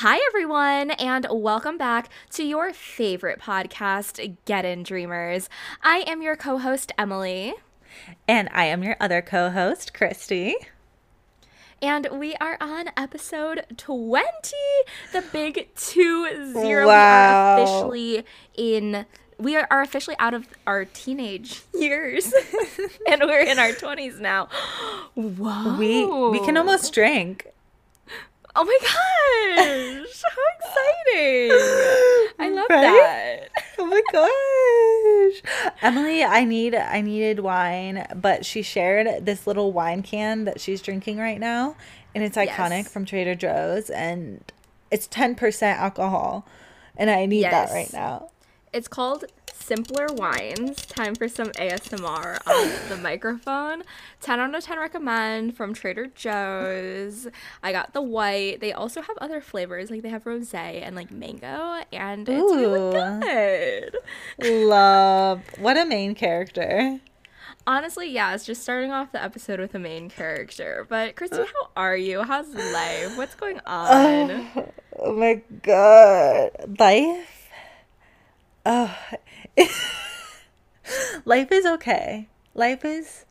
Hi, everyone, and welcome back to your favorite podcast, Get In Dreamers. I am your co host, Emily. And I am your other co host, Kristi. And we are on episode 20, the big 2 0. Wow. We are officially in. We are, officially out of our teenage years, and we're in our twenties now. Whoa! We we can almost drink. Oh my gosh! How exciting! I love Right? that. Oh my gosh. Emily, I need I needed wine, but she shared this little wine can that she's drinking right now, and it's iconic Yes. from Trader Joe's and it's 10% alcohol. And I need that right now. It's called Simpler Wines. Time for some ASMR on the microphone. 10 out of 10 recommend from Trader Joe's. I got the white. They also have other flavors, like they have rose and like mango, and it's Ooh. really good. Love. What a main character. Honestly, yeah, it's just starting off the episode with a main character. But Kristi, uh. how are you? How's life? What's going oh on? Oh my god. Life. Oh. Life is okay. Life is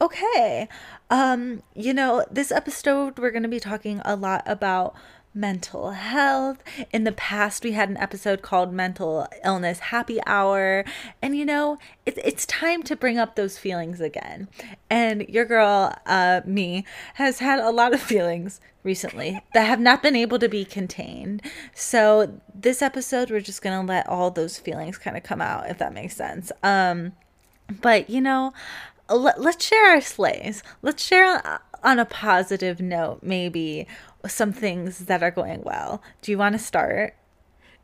okay. Um, you know, this episode we're going to be talking a lot about mental health. In the past we had an episode called Mental Illness Happy Hour, and you know, it's it's time to bring up those feelings again. And your girl uh me has had a lot of feelings recently that have not been able to be contained. So this episode we're just going to let all those feelings kind of come out if that makes sense. Um but you know let, let's share our slays let's share on- on a positive note maybe some things that are going well do you want to start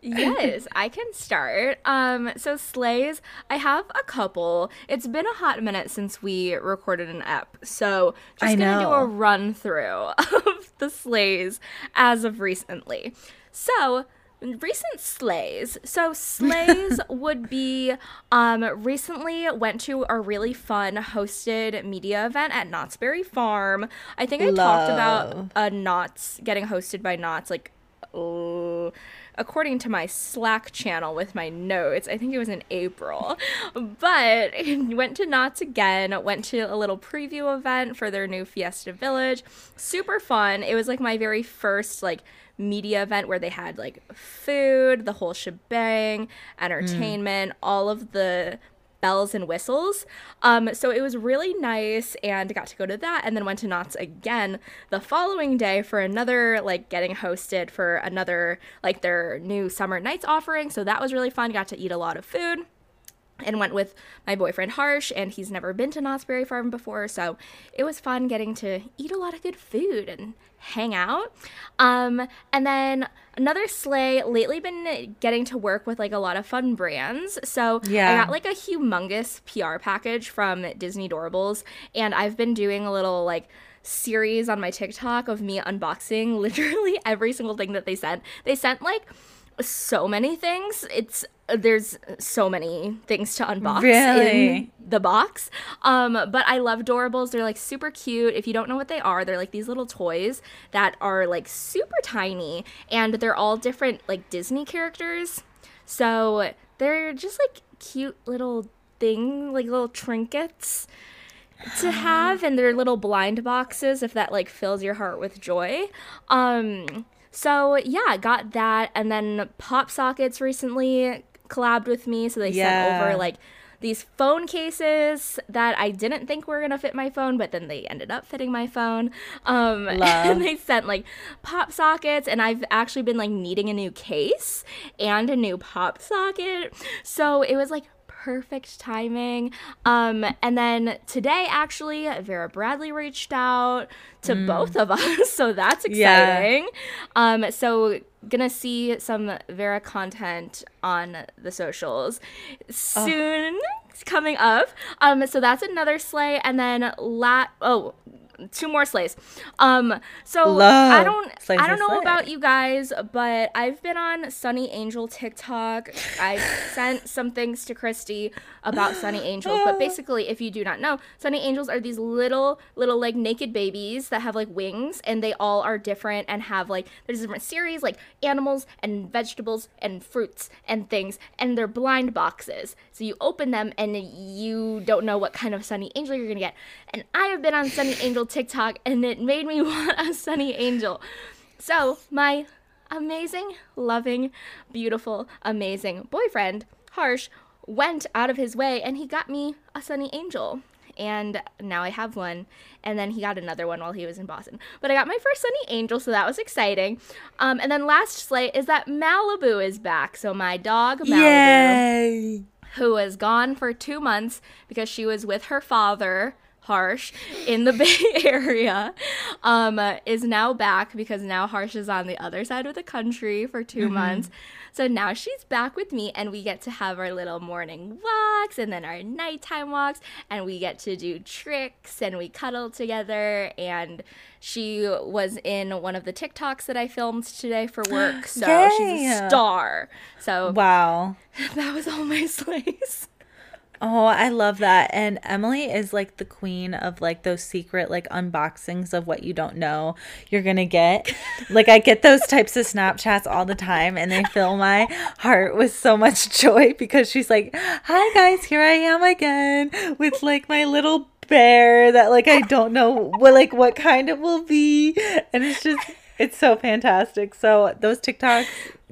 yes, I can start. Um, so slays, I have a couple. It's been a hot minute since we recorded an ep, so just I gonna do a run through of the slays as of recently. So recent slays so slays would be um recently went to a really fun hosted media event at knott's berry farm i think i talked about a uh knott's getting hosted by knott's like oh, according to my Slack channel with my notes, I think it was in April. But went to Knott's again, went to a little preview event for their new Fiesta Village. Super fun. It was like my very first like media event where they had like food, the whole shebang, entertainment, all of the bells and whistles. Um, so it was really nice and got to go to that and then went to Knott's again the following day for another like getting hosted for another like their new summer nights offering. So that was really fun. Got to eat a lot of food and went with my boyfriend Harsh, and he's never been to Knott's Berry Farm before, so it was fun getting to eat a lot of good food and hang out. Um, and then another slay. Lately, been getting to work with like a lot of fun brands. So Yeah. I got like a humongous PR package from Disney Doorables, and I've been doing a little like series on my TikTok of me unboxing literally every single thing that they sent. They sent like so many things. It's there's so many things to unbox Really? in the box. Um, but I love Doorables. They're like super cute. If you don't know what they are, they're like these little toys that are like super tiny and they're all different like Disney characters. So they're just like cute little thing, like little trinkets to have and they're little blind boxes if that like fills your heart with joy. Um so yeah, got that and then PopSockets recently collabed with me so they sent over like these phone cases that I didn't think were gonna fit my phone, but then they ended up fitting my phone. Um, Love. and they sent like pop sockets, and I've actually been like needing a new case and a new pop socket, so it was like perfect timing. Um, and then today, actually, Vera Bradley reached out to both of us, so that's Yeah. exciting. Um, so gonna see some Vera content on the socials soon. It's coming up. Um, so that's another slay, and then la oh. Two more slays. Um, so Love I don't, I don't know about you guys, but I've been on Sunny Angel TikTok. I've sent some things to Kristi about Sunny Angels, but basically, if you do not know, Sunny Angels are these little, little like naked babies that have like wings, and they all are different and have like there's different series like animals and vegetables and fruits and things, and they're blind boxes. So you open them and you don't know what kind of Sunny Angel you're gonna get. And I have been on Sunny Angel TikTok, and it made me want a Sunny Angel. So, my amazing, loving, beautiful, amazing boyfriend, Harsh, went out of his way and he got me a Sunny Angel. And now I have one. And then he got another one while he was in Boston. But I got my first Sunny Angel, so that was exciting. Um, and then last slate is that Malibu is back. So my dog, Malibu Yay! who was gone for two months because she was with her father, Harsh, in the Bay Area, um, is now back because now Harsh is on the other side of the country for 2 months. So now she's back with me, and we get to have our little morning walks and then our nighttime walks, and we get to do tricks and we cuddle together. And she was in one of the TikToks that I filmed today for work, so she's a star. So Wow. that was all my slays. Oh, I love that. And Emily is like the queen of like those secret like unboxings of what you don't know you're going to get. like I get those types of Snapchats all the time and they fill my heart with so much joy because she's like, "Hi guys, here I am again with like my little bear that like I don't know what like what kind it will be." And it's just it's so fantastic. So those TikToks,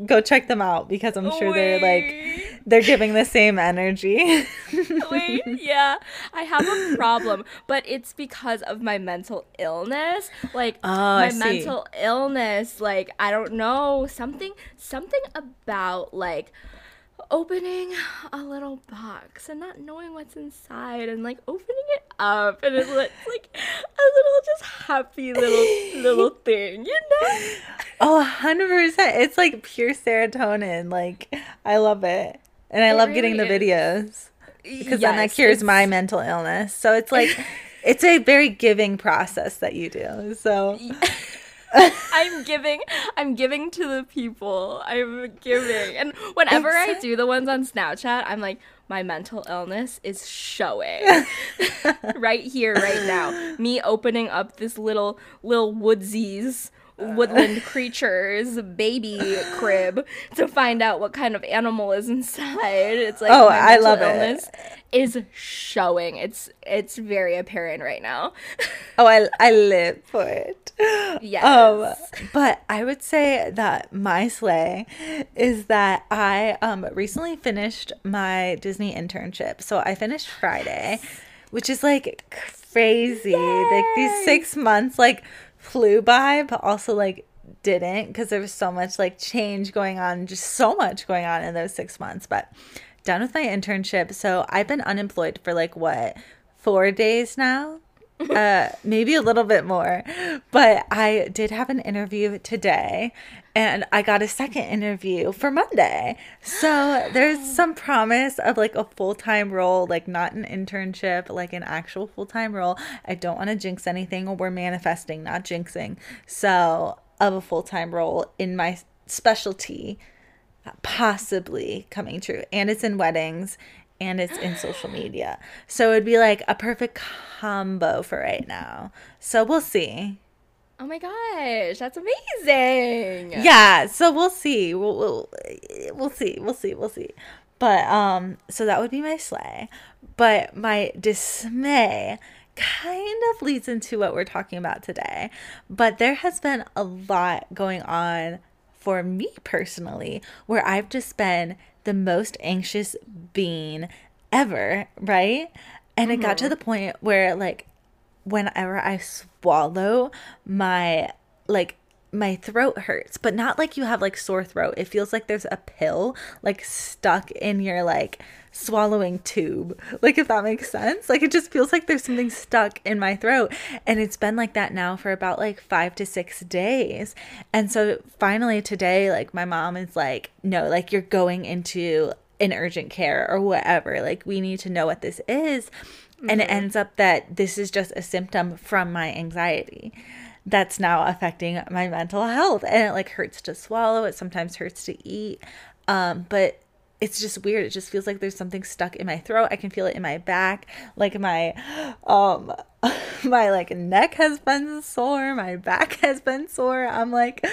go check them out because I'm sure they're like they're giving the same energy. Wait, yeah. I have a problem, but it's because of my mental illness. Like Oh, my mental illness, like I don't know, something something about like opening a little box and not knowing what's inside and like opening it up and it's like, like a little just happy little little thing, you know? Oh, 100%. It's like pure serotonin. Like, I love it. And I It love getting the really videos because then that cures my mental illness. So it's like, it's a very giving process that you do. So, I'm giving I'm giving to the people. I'm giving. And whenever I do the ones on Snapchat, I'm like my mental illness is showing right here right now. Me opening up this little little woodsies woodland uh. creatures baby crib to find out what kind of animal is inside. It's like Oh, I love it. Is showing. It's it's very apparent right now. oh, I, I live for it. yes. Um, but I would say that my slay is that I um recently finished my Disney internship. So I finished Friday, which is like crazy. Like these six months like flew by, but also like didn't because there was so much like change going on, just so much going on in those six months. But done with my internship. So I've been unemployed for like what four days now? Uh maybe a little bit more. But i did have an interview today and i got a second interview for monday. So there's some promise of like a full-time role like not an internship like an actual full-time role. I don't want to jinx anything. We're manifesting not jinxing. So of a full-time role in my specialty possibly coming true. And it's in weddings and it's in social media. So it'd be like a perfect combo for right now. So we'll see. Oh my gosh, that's amazing. yeah so we'll see. We'll, we'll, we'll see. We'll see. We'll see. But um so that would be my slay but my dismay kind of leads into what we're talking about today. But there has been a lot going on for me personally where i've just been the most anxious being ever right? And it got to mm-hmm. the point where like whenever I swallow, my like my throat hurts, but not like you have like sore throat. It feels like there's a pill like stuck in your like swallowing tube. Like if that makes sense. Like it just feels like there's something stuck in my throat. And it's been like that now for about like 5 to 6 days. And so finally today like my mom is like, "No, like you're going into in urgent care or whatever. Like we need to know what this is. Mm-hmm. And it mm-hmm. ends up that this is just a symptom from my anxiety that's now affecting my mental health. And it like hurts to swallow. It sometimes hurts to eat. Um but it's just weird. It just feels like there's something stuck in my throat. I can feel it in my back. Like my um my like neck has been sore. My back has been sore. I'm like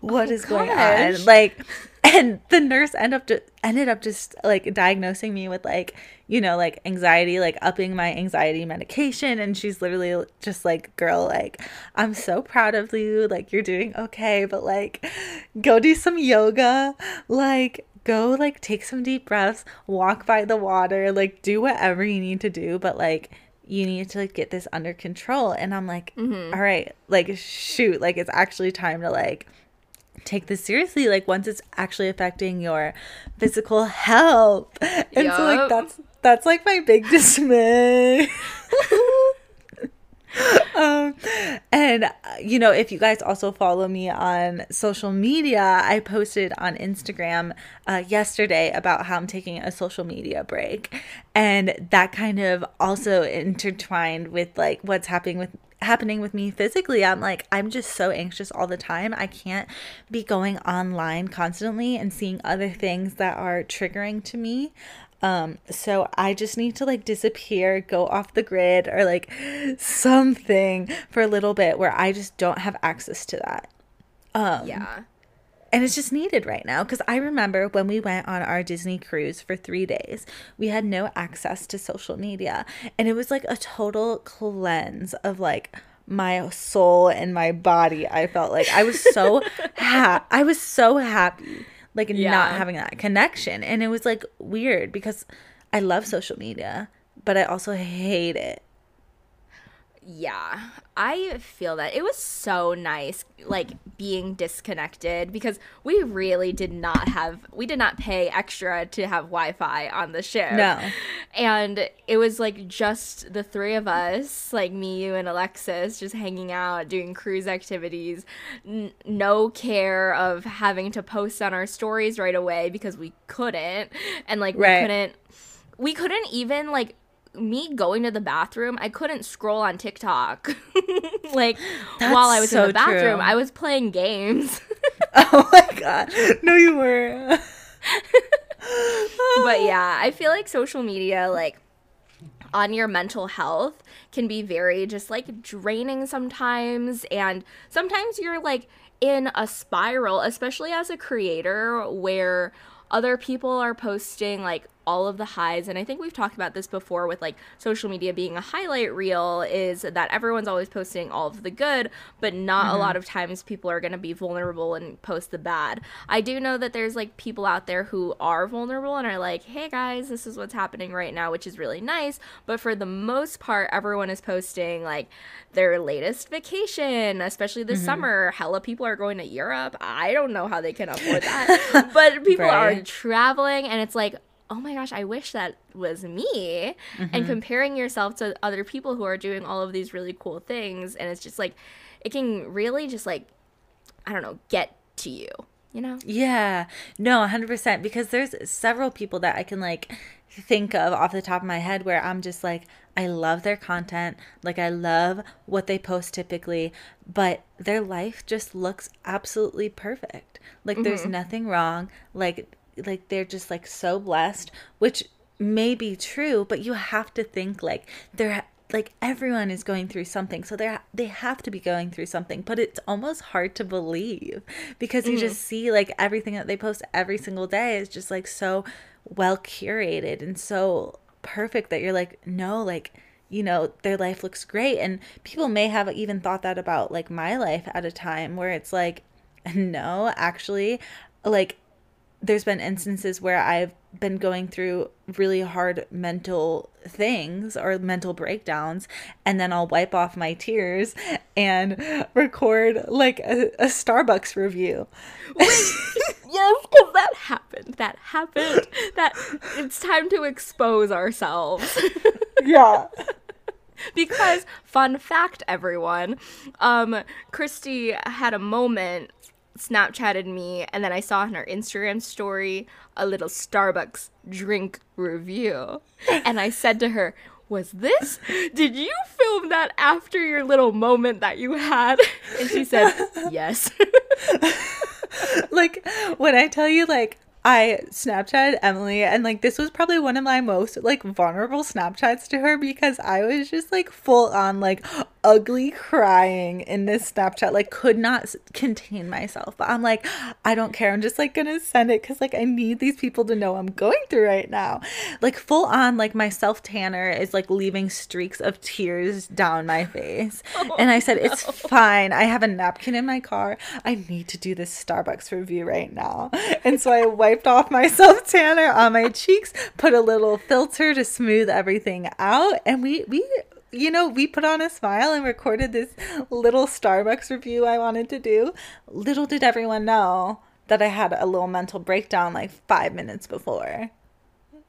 what oh, is going on? like and the nurse end up just ended up just like diagnosing me with like you know like anxiety like upping my anxiety medication. And she's literally just like girl like i'm so proud of you. Like you're doing okay but like go do some yoga. Like go like take some deep breaths walk by the water like do whatever you need to do but like you need to like, get this under control and i'm like mm-hmm. all right like shoot like it's actually time to like take this seriously like once it's actually affecting your physical health and yep. so like that's that's like my big dismay um and you know if you guys also follow me on social media i posted on instagram uh, yesterday about how i'm taking a social media break and that kind of also intertwined with like what's happening with happening with me physically. I'm like, I'm just so anxious all the time. I can't be going online constantly and seeing other things that are triggering to me. Um, so I just need to like disappear, go off the grid, or like something for a little bit where I just don't have access to that. Um, yeah and it's just needed right now because I remember when we went on our Disney cruise for three days, we had no access to social media, and it was like a total cleanse of like my soul and my body. I felt like I was so ha- I was so happy like yeah. not having that connection, and it was like weird because I love social media, but I also hate it yeah, I feel that it was so nice, like being disconnected because we really did not have, we did not pay extra to have Wi Fi on the ship. No. And it was like just the three of us, like me, you, and Alexis, just hanging out, doing cruise activities. N- no care of having to post on our stories right away because we couldn't. And like, right. we couldn't, we couldn't even like me going to the bathroom, I couldn't scroll on TikTok. like That's while I was so in the bathroom, true. I was playing games. oh my god. No you were. but yeah, I feel like social media like on your mental health can be very just like draining sometimes and sometimes you're like in a spiral, especially as a creator where other people are posting like all of the highs and i think we've talked about this before with like social media being a highlight reel is that everyone's always posting all of the good but not mm-hmm. a lot of times people are going to be vulnerable and post the bad i do know that there's like people out there who are vulnerable and are like hey guys this is what's happening right now which is really nice but for the most part everyone is posting like their latest vacation especially this mm-hmm. summer hella people are going to europe i don't know how they can afford that but people right. are traveling and it's like oh my gosh, I wish that was me. Mm-hmm. And comparing yourself to other people who are doing all of these really cool things. And it's just like, it can really just like, I don't know, get to you, you know? Yeah. No, 100%. Because there's several people that I can like think of off the top of my head where I'm just like, I love their content. Like, I love what they post typically, but their life just looks absolutely perfect. Like, mm-hmm. there's nothing wrong. Like, like they're just like so blessed, which may be true, but you have to think like they're like everyone is going through something so they're they have to be going through something but it's almost hard to believe because you mm-hmm. just see like everything that they post every single day is just like so well curated and so perfect that you're like no like you know their life looks great and people may have even thought that about like my life at a time where it's like no actually like there's been instances where I've been going through really hard mental things or mental breakdowns and then I'll wipe off my tears and record like a, a Starbucks review. Wait Yes, cuz that happened. That happened. That it's time to expose ourselves. yeah. because fun fact everyone, um Kristi had a moment Snapchatted me, and then I saw on her Instagram story a little Starbucks drink review. And I said to her, Was this? Did you film that after your little moment that you had? And she said, Yes. like when I tell you like I Snapchat Emily and like this was probably one of my most like vulnerable Snapchats to her because I was just like full on like ugly crying in this Snapchat like could not contain myself. But I'm like I don't care. I'm just like gonna send it because like I need these people to know I'm going through right now. Like full on like my self tanner is like leaving streaks of tears down my face. Oh, and I said no. it's fine. I have a napkin in my car. I need to do this Starbucks review right now. And so I wiped off my self tanner on my cheeks put a little filter to smooth everything out and we we you know, we put on a smile and recorded this little Starbucks review I wanted to do. Little did everyone know that I had a little mental breakdown like five minutes before.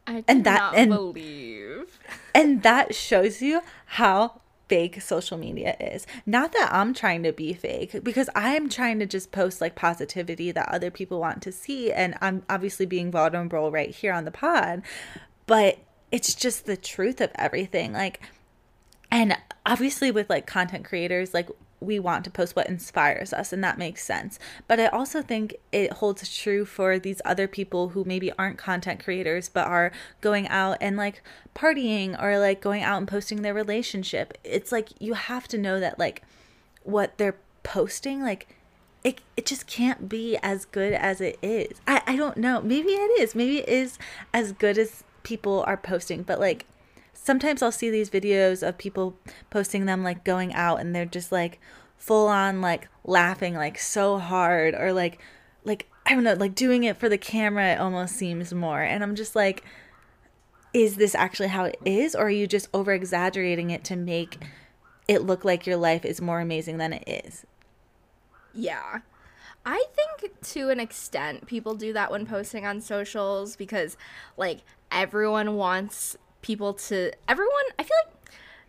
I and that and, believe. and that shows you how fake social media is. Not that I'm trying to be fake, because I'm trying to just post like positivity that other people want to see. And I'm obviously being vulnerable right here on the pod. But it's just the truth of everything. Like and obviously, with like content creators, like we want to post what inspires us, and that makes sense. But I also think it holds true for these other people who maybe aren't content creators but are going out and like partying or like going out and posting their relationship. It's like you have to know that like what they're posting, like it, it just can't be as good as it is. I, I don't know. Maybe it is. Maybe it is as good as people are posting, but like sometimes I'll see these videos of people posting them like going out and they're just like full on like laughing like so hard or like like I don't know like doing it for the camera it almost seems more and I'm just like is this actually how it is or are you just over exaggerating it to make it look like your life is more amazing than it is? Yeah. I think to an extent people do that when posting on socials because like everyone wants people to everyone i feel like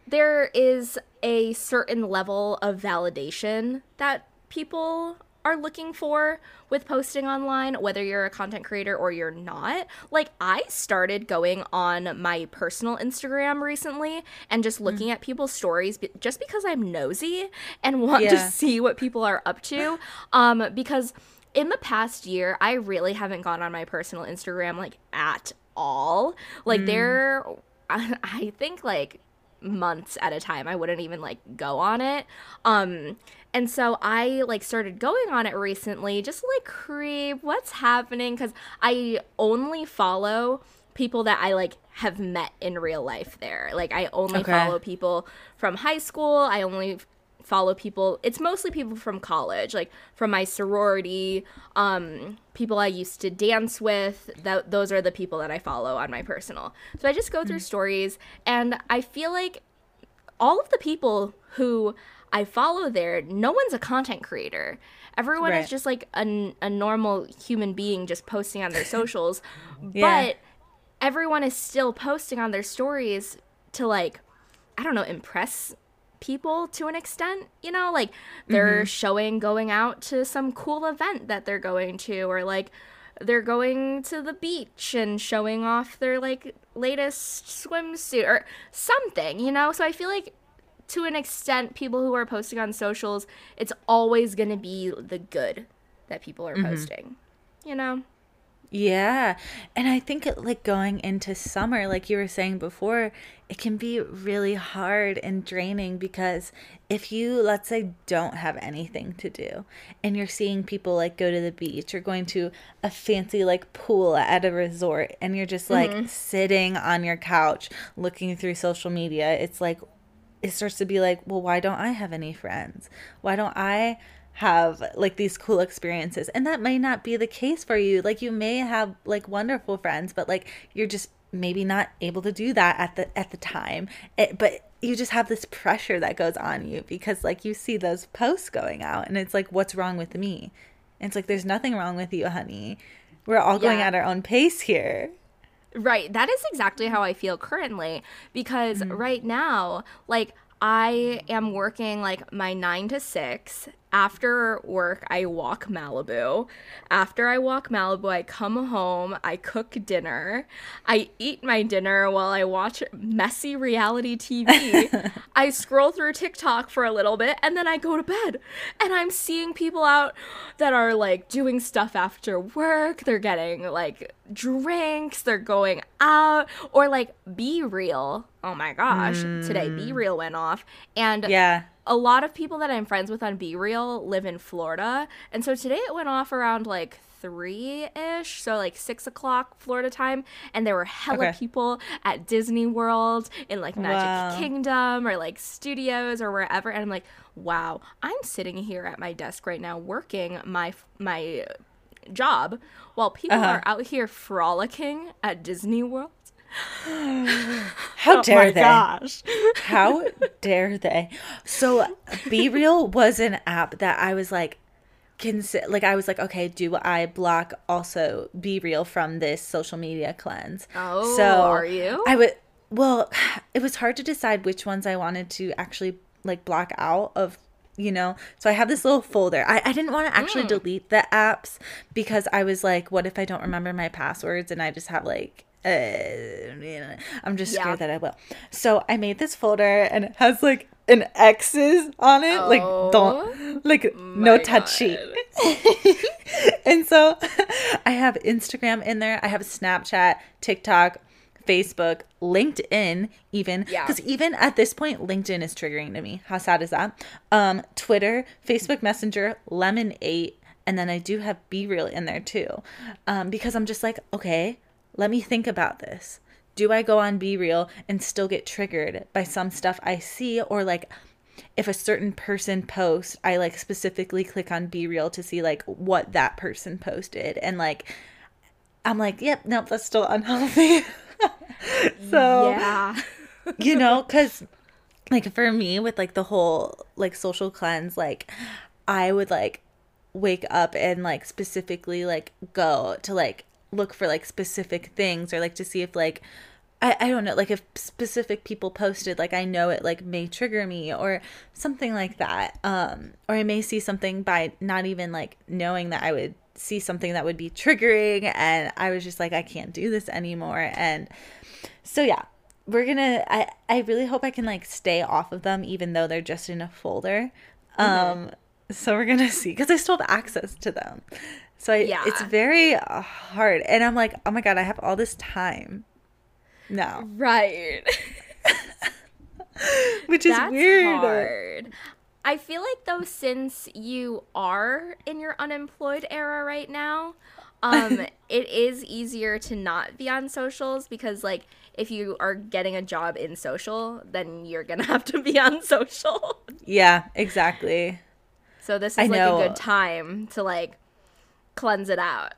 there is a certain level of validation that people are looking for with posting online, whether you're a content creator or you're not. Like, I started going on my personal Instagram recently and just mm. looking mm. at people's stories just because I'm nosy and want yeah. to see what people are up to. Um, because in the past year, I really haven't gone on my personal Instagram like at all. Like, mm. there I, I think like months at a time i wouldn't even like go on it um and so i like started going on it recently just to, like creep what's happening because i only follow people that i like have met in real life there like i only okay. follow people from high school i only follow people it's mostly people from college like from my sorority um people i used to dance with that those are the people that i follow on my personal so i just go through mm-hmm. stories and i feel like all of the people who i follow there no one's a content creator everyone right. is just like a, a normal human being just posting on their socials yeah. but everyone is still posting on their stories to like i don't know impress people to an extent, you know, like they're mm-hmm. showing going out to some cool event that they're going to or like they're going to the beach and showing off their like latest swimsuit or something, you know? So I feel like to an extent people who are posting on socials, it's always going to be the good that people are mm-hmm. posting. You know? Yeah. And I think it, like going into summer, like you were saying before, it can be really hard and draining because if you, let's say, don't have anything to do and you're seeing people like go to the beach or going to a fancy like pool at a resort and you're just like mm-hmm. sitting on your couch looking through social media, it's like, it starts to be like, well, why don't I have any friends? Why don't I have like these cool experiences. And that may not be the case for you. Like you may have like wonderful friends but like you're just maybe not able to do that at the at the time. It, but you just have this pressure that goes on you because like you see those posts going out and it's like what's wrong with me? And it's like there's nothing wrong with you honey. We're all going yeah. at our own pace here. Right. That is exactly how i feel currently because mm-hmm. right now like I am working like my nine to six after work, I walk Malibu. After I walk Malibu, I come home, I cook dinner. I eat my dinner while I watch messy reality TV. I scroll through TikTok for a little bit and then I go to bed. And I'm seeing people out that are like doing stuff after work. They're getting like drinks, they're going out, or like BeReal. Oh my gosh, today Be mm. Real went off. And Yeah. A lot of people that I'm friends with on BeReal live in Florida. And so today it went off around like three ish, so like six o'clock Florida time. And there were hella Okay. people at Disney World in like Magic Wow. Kingdom or like studios or wherever. And I'm like, wow, I'm sitting here at my desk right now working my my job while people Uh-huh. are out here frolicking at Disney World. How oh dare oh my they? gosh. How dare they? So, BeReal was an app that I was like, consi- like I was like, okay, do I block also BeReal from this social media cleanse? Oh, so are you? I would. Well, it was hard to decide which ones I wanted to actually like block out of. You know, so I have this little folder. I, I didn't want to actually hmm. delete the apps because I was like, what if I don't remember my passwords and I just have like uh, I'm just Yeah. scared that I will. So I made this folder and it has like an X's on it, like don't like no touchy. and so I have Instagram in there. I have Snapchat, TikTok, Facebook, LinkedIn, even Yeah. because even at this point, LinkedIn is triggering to me. How sad is that? Um, Twitter, Facebook Messenger, Lemon8, and then I do have BeReal in there too, um, because I'm just like, okay, let me think about this. Do I go on BeReal and still get triggered by some stuff I see, or like? if a certain person posts, I like specifically click on BeReal to see like what that person posted. And like, I'm like, yep, nope, that's still unhealthy. so, yeah. you know, because like for me, with like the whole like social cleanse, like I would like wake up and like specifically like go to like look for like specific things or like to see if like I, I don't know like if specific people posted like I know it like may trigger me or something like that um or I may see something by not even like knowing that I would see something that would be triggering and I was just like I can't do this anymore. And so yeah we're gonna I I really hope I can like stay off of them even though they're just in a folder. Um so we're gonna see because I still have access to them so I, Yeah. it's very uh, hard and I'm like oh my god I have all this time now Right. which is That's weird hard. I feel like though since you are in your unemployed era right now, um it is easier to not be on socials because like if you are getting a job in social, then you're going to have to be on social. yeah exactly So this I is like know. a good time to like cleanse it out.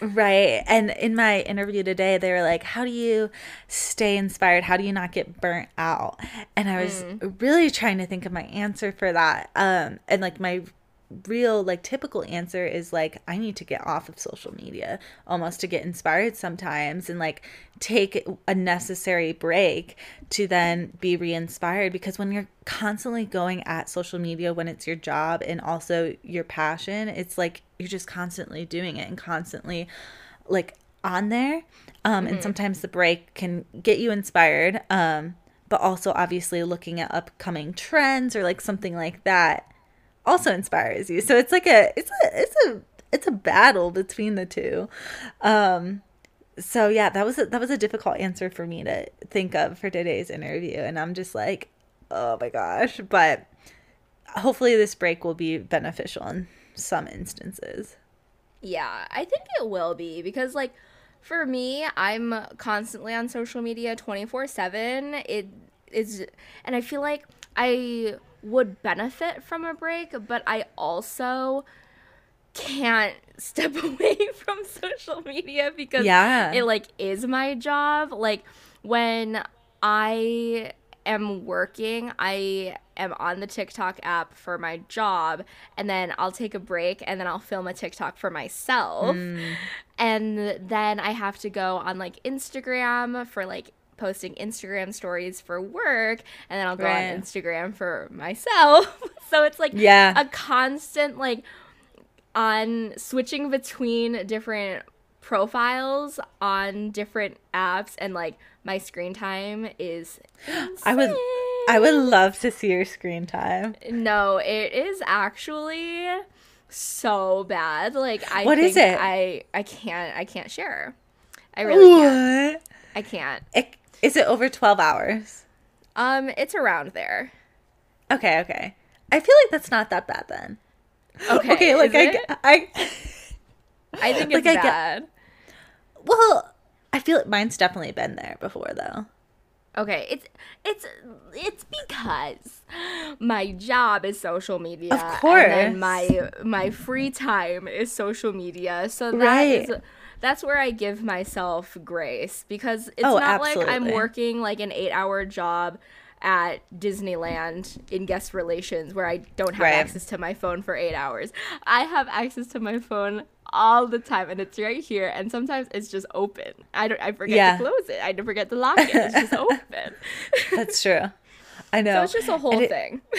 Right. And in my interview today, they were like, How do you stay inspired? How do you not get burnt out? And I was really trying to think of my answer for that. Um, and like my real, like, typical answer is like, I need to get off of social media almost to get inspired sometimes and like take a necessary break to then be re inspired. Because when you're constantly going at social media when it's your job and also your passion, it's like you're just constantly doing it and constantly like on there. Um, And sometimes the break can get you inspired. Um, but also obviously looking at upcoming trends or like something like that also inspires you. So it's like a it's a it's a it's a battle between the two. Um so yeah, that was a, that was a difficult answer for me to think of for today's interview and I'm just like, oh my gosh, but hopefully this break will be beneficial in some instances. Yeah, I think it will be because like for me, I'm constantly on social media 24/7. It is and I feel like I would benefit from a break, but I also can't step away from social media because Yeah. it like is my job. Like when I am working, I am on the TikTok app for my job and then I'll take a break and then I'll film a TikTok for myself. Mm. And then I have to go on like Instagram for like posting Instagram stories for work and then I'll go Right. on Instagram for myself. so it's like Yeah. a constant like on switching between different profiles on different apps and like my screen time is I would I would love to see your screen time. no, it is actually so bad. Like I What is it? I I can't I can't share. I really can't. I can't. It, is it over 12 hours? Um it's around there. Okay, okay. I feel like that's not that bad then. Okay. Okay, like I, it? I I think like, it's I get- bad. well, I feel like mine's definitely been there before though. Okay, it's it's it's because my job is social media, Of and course. then my my free time is social media. So that Right. is that's where I give myself grace because it's Oh, not like I'm working like an eight hour job at Disneyland in guest relations where I don't have Right. access to my phone for eight hours. I have access to my phone all the time and it's right here and sometimes it's just open. I don't I forget Yeah. to close it. I forget to lock it. It's just open. That's true. I know. So it's just a whole it- thing.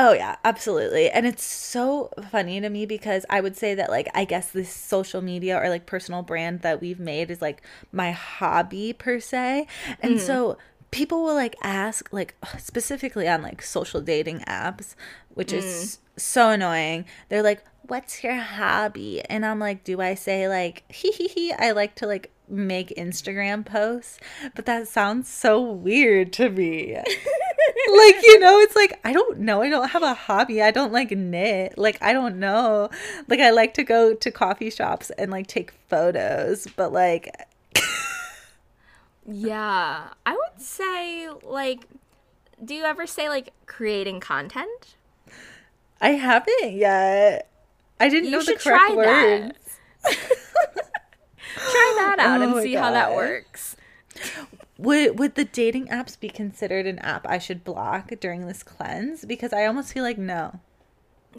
Oh yeah, absolutely. And it's so funny to me because I would say that like I guess this social media or like personal brand that we've made is like my hobby per se. And mm-hmm. so people will like ask like specifically on like social dating apps, which is mm. so annoying. They're like, "What's your hobby?" And I'm like, "Do I say like hee hee hee I like to like make Instagram posts?" But that sounds so weird to me like you know it's like i don't know i don't have a hobby i don't like knit like i don't know like i like to go to coffee shops and like take photos but like yeah. I would say like do you ever say like creating content? i haven't yet i didn't know the correct try word that. Try that out Oh and see how that works. Would would the dating apps be considered an app i should block during this cleanse? Because i almost feel like no.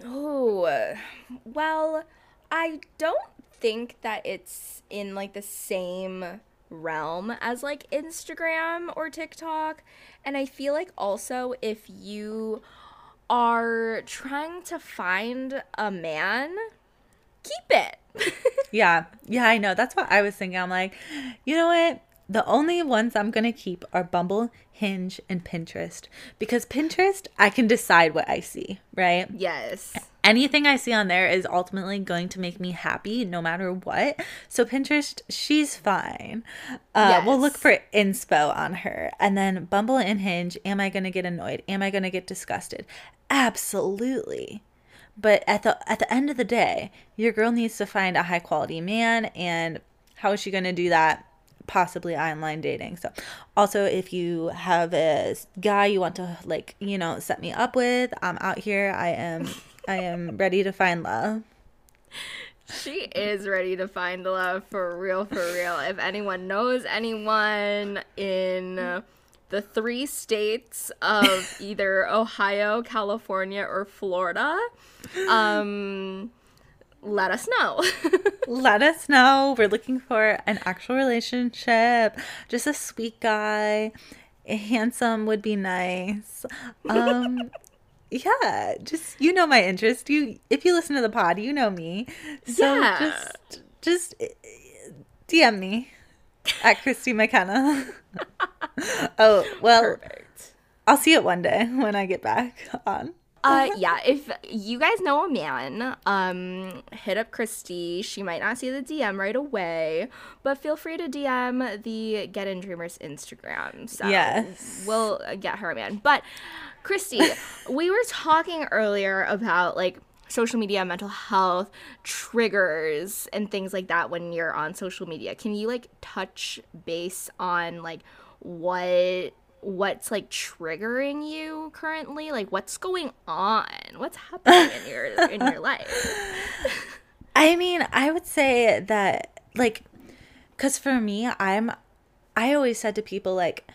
Oh, well, I don't think that it's in like the same realm as like Instagram or TikTok. And I feel like also if you are trying to find a man, keep it. yeah. Yeah i know. That's what i was thinking. I'm like you know what the only ones i'm gonna keep are bumble hinge and pinterest because pinterest i can decide what i see right yes. anything I see on there is ultimately going to make me happy no matter what. So Pinterest, she's fine. Uh, We'll look for inspo on her. And then Bumble and Hinge, am I going to get annoyed? Am I going to get disgusted? Absolutely. But at the at the end of the day, your girl needs to find a high quality man and how is she going to do that? Possibly online dating. So, also, if you have a guy you want to like, you know, set me up with, I'm out here. I am, I am ready to find love. She is ready to find love for real, for real. If anyone knows anyone in the three states of either Ohio, California, or Florida, um, let us know. Let us know. We're looking for an actual relationship. Just a sweet guy. Handsome would be nice. Um yeah, just you know my interest. You if you listen to the pod, you know me. So Yeah. just just eh, DM me at Kristi McKenna. oh, well, Perfect. I'll see it one day when I get back on. Uh, yeah, if you guys know a man, um, hit up Kristi. She might not see the DM right away, but feel free to DM the Get In Dreamers Instagram. So Yes. we'll get her a man. But Kristi, we were talking earlier about like social media, mental health, triggers, and things like that when you're on social media. Can you like touch base on like what what's like triggering you currently? Like what's going on? What's happening in your in your life? I mean, I would say that like cuz for me, I'm I always said to people like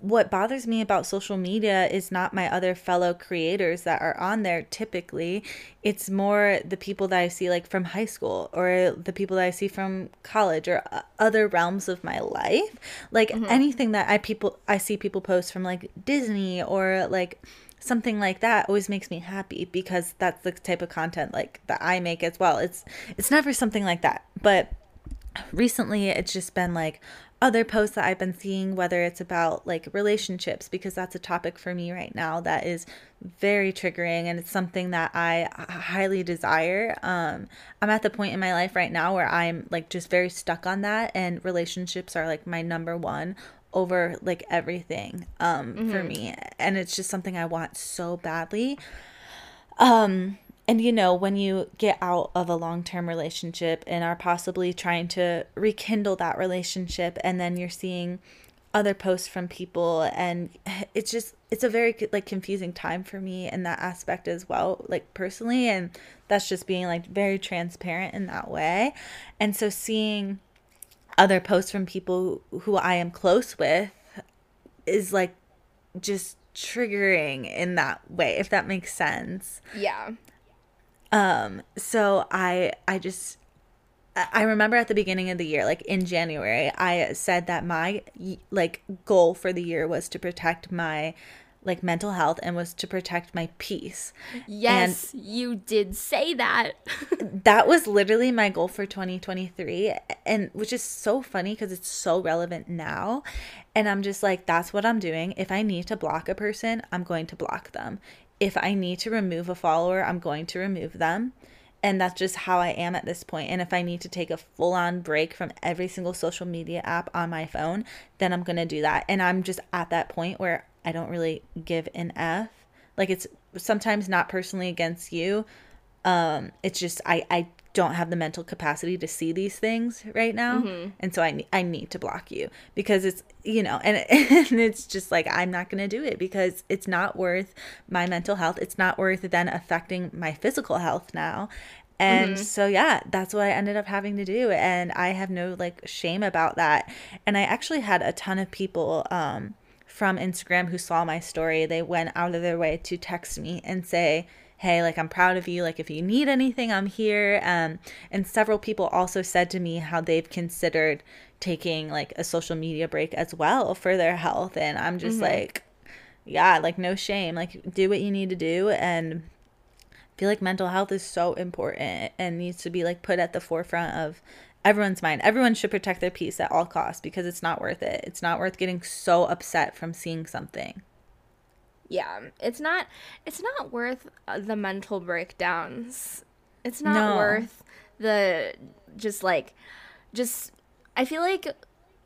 what bothers me about social media is not my other fellow creators that are on there typically. It's more the people that I see like from high school or the people that I see from college or uh, other realms of my life. Like mm-hmm. anything that I people I see people post from like Disney or like something like that always makes me happy because that's the type of content like that I make as well. It's it's never something like that. But recently it's just been like other posts that I've been seeing, whether it's about like relationships, because that's a topic for me right now that is very triggering and it's something that I highly desire. Um, I'm at the point in my life right now where I'm like just very stuck on that, and relationships are like my number one over like everything um, mm-hmm. for me. And it's just something I want so badly. Um, and you know, when you get out of a long term relationship and are possibly trying to rekindle that relationship, and then you're seeing other posts from people, and it's just, it's a very like confusing time for me in that aspect as well, like personally. And that's just being like very transparent in that way. And so seeing other posts from people who I am close with is like just triggering in that way if that makes sense. Yeah. Um, so I I just I remember at the beginning of the year, like in January, I said that my like goal for the year was to protect my like mental health and was to protect my peace. Yes, and you did say that. that was literally my goal for 2023 and which is so funny because it's so relevant now. And I'm just like that's what I'm doing. If I need to block a person, I'm going to block them if I need to remove a follower, I'm going to remove them. And that's just how I am at this point. And if I need to take a full on break from every single social media app on my phone, then I'm going to do that. And I'm just at that point where I don't really give an F. Like it's sometimes not personally against you. Um, it's just I, I don't have the mental capacity to see these things right now. Mm-hmm. and so I, I need to block you because it's you know and, and it's just like i'm not going to do it because it's not worth my mental health. It's not worth then affecting my physical health now. And mm-hmm. so yeah that's what i ended up having to do. And i have no like shame about that. And i actually had a ton of people um from instagram who saw my story. They went out of their way to text me and say hey, like I'm proud of you. Like if you need anything, I'm here. Um, and several people also said to me how they've considered taking like a social media break as well for their health. And I'm just mm-hmm. like, yeah, like no shame. Like do what you need to do and I feel like mental health is so important and needs to be like put at the forefront of everyone's mind. Everyone should protect their peace at all costs because it's not worth it. It's not worth getting so upset from seeing something yeah it's not it's not worth uh, the mental breakdowns it's not no. worth the just like just i feel like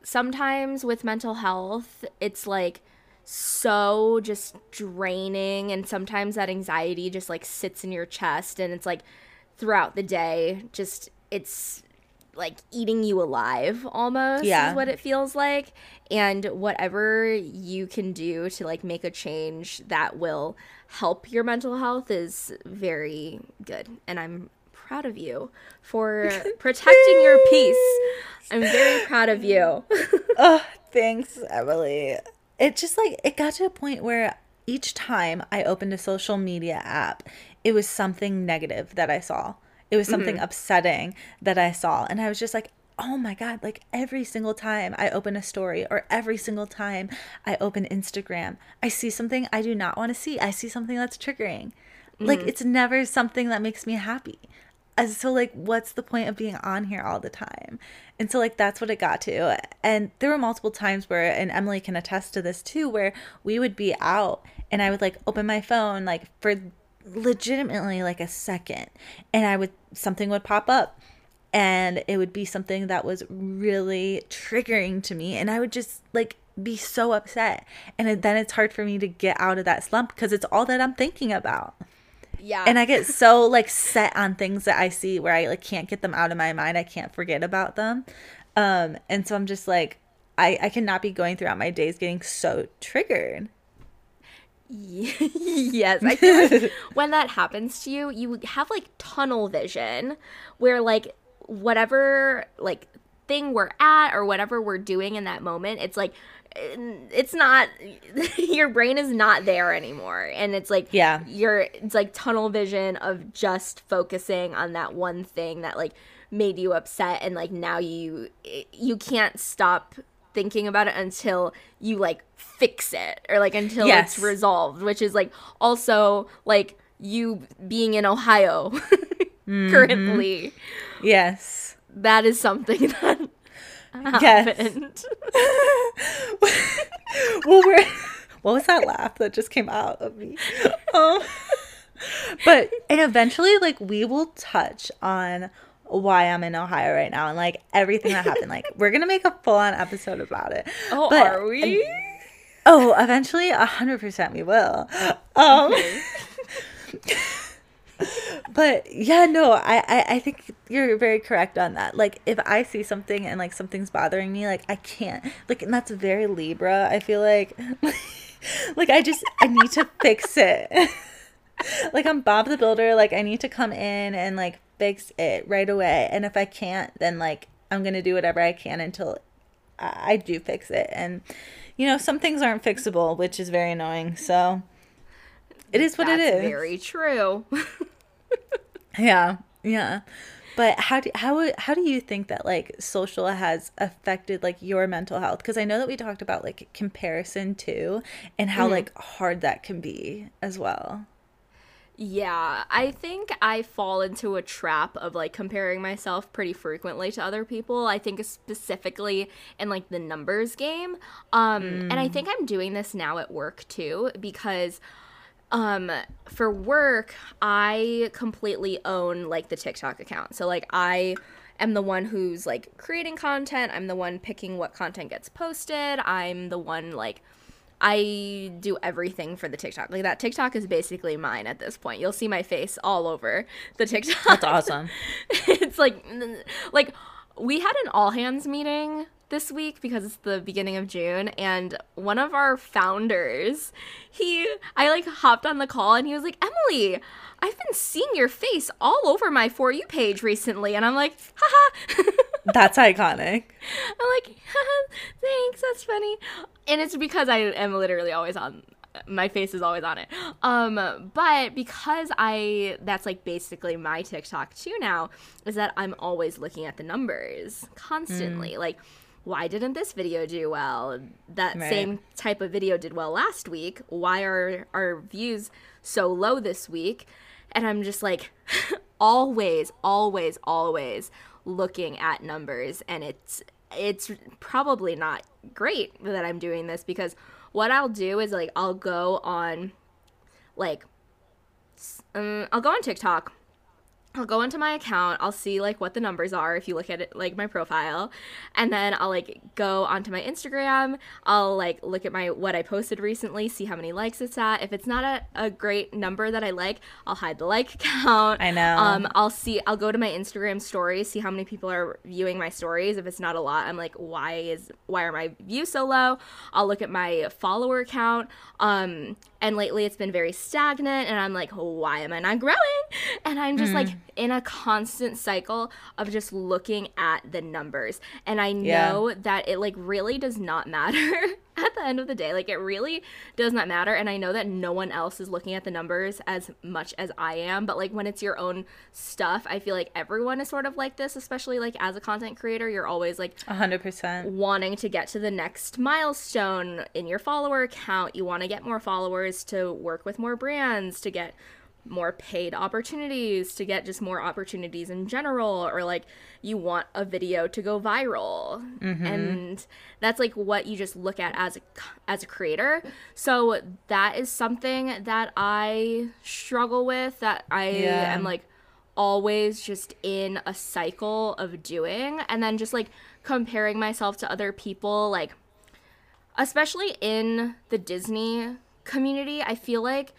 sometimes with mental health it's like so just draining and sometimes that anxiety just like sits in your chest and it's like throughout the day just it's like eating you alive almost yeah. is what it feels like. And whatever you can do to like make a change that will help your mental health is very good. And i'm proud of you for protecting your peace. I'm very proud of you. Oh thanks emily. It just like it got to a point where each time i opened a social media app it was something negative that i saw it was something mm-hmm. upsetting that I saw. And I was just like, oh my God, like every single time I open a story or every single time I open Instagram, I see something I do not want to see. I see something that's triggering. Mm-hmm. Like it's never something that makes me happy. And so like what's the point of being on here all the time? And so like that's what it got to. And there were multiple times where and Emily can attest to this too where we would be out and I would like open my phone like for legitimately like a second and I would something would pop up and it would be something that was really triggering to me and I would just like be so upset and then it's hard for me to get out of that slump because it's all that I'm thinking about. Yeah. And I get so like set on things that I see where I like can't get them out of my mind. I can't forget about them. Um and so I'm just like I I cannot be going throughout my days getting so triggered. yes, I feel like when that happens to you, you have like tunnel vision where like whatever like thing we're at or whatever we're doing in that moment, it's like eh, it's not your brain is not there anymore and it's like Yeah. you're it's like tunnel vision of just focusing on that one thing that like made you upset and like now you eh, you can't stop thinking about it until you like fix it or like until Yes. it's resolved which is like also like you being in Ohio currently Yes. that is something that Yes. happened well, we're what was that laugh that just came out of me? Um, but and eventually, like we will touch on why I'm in Ohio right now and like everything that happened. Like we're gonna make a full on episode about it. oh But- are we Oh, eventually, a hundred percent we will. Um, but yeah, no, I, I I think you're very correct on that. Like, if I see something and like something's bothering me, like I can't like, and that's very Libra. I feel like, like I just I need to fix it. like I'm Bob the Builder. Like I need to come in and like fix it right away. And if I can't, then like I'm gonna do whatever I can until I do fix it. And you know, some things aren't fixable, which is very annoying. So it is what That's it is. very true Yeah, yeah. But how do how how do you think that like social has affected like your mental health? Because I know that we talked about like comparison too, and how mm-hmm. like hard that can be as well. Yeah, I think I fall into a trap of like comparing myself pretty frequently to other people. I think specifically in like the numbers game. Um and I think I'm doing this now at work too because um for work I completely own like the TikTok account. So like I am the one who's like creating content, I'm the one picking what content gets posted, I'm the one like I do everything for the TikTok. Like that TikTok is basically mine at this point. You'll see my face all over the TikTok. That's awesome. it's like like we had an all hands meeting this week because it's the beginning of June and one of our founders, he I like hopped on the call and he was like, "Emily, I've been seeing your face all over my for you page recently." And I'm like, "Haha." That's iconic. I'm like, thanks, that's funny. And it's because I am literally always on my face is always on it. Um, but because I that's like basically my TikTok too now, is that I'm always looking at the numbers constantly. Like, why didn't this video do well? That Right. same type of video did well last week. Why are our views so low this week? And I'm just like always, always, always looking at numbers and it's it's probably not great that I'm doing this because what I'll do is like I'll go on like um, I'll go on TikTok. I'll go into my account. I'll see like what the numbers are if you look at it like my profile. And then I'll like go onto my Instagram. I'll like look at my what I posted recently, see how many likes it's at. If it's not a, a great number that I like, I'll hide the like count. I know. Um I'll see I'll go to my Instagram stories, see how many people are viewing my stories. If it's not a lot, I'm like, why is why are my views so low? I'll look at my follower count. Um and lately it's been very stagnant and I'm like, why am I not growing? And I'm just like mm-hmm. in a constant cycle of just looking at the numbers. And I Yeah. know that it like really does not matter at the end of the day. Like it really does not matter. And I know that no one else is looking at the numbers as much as I am. But like when it's your own stuff, I feel like everyone is sort of like this, especially like as a content creator, you're always like hundred percent. wanting to get to the next milestone in your follower count. You want to get more followers to work with more brands, to get more paid opportunities, to get just more opportunities in general, or like you want a video to go viral. Mm-hmm. And that's like what you just look at as a as a creator. So that is something that I struggle with that I Yeah. am like always just in a cycle of doing and then just like comparing myself to other people like especially in the Disney community I feel like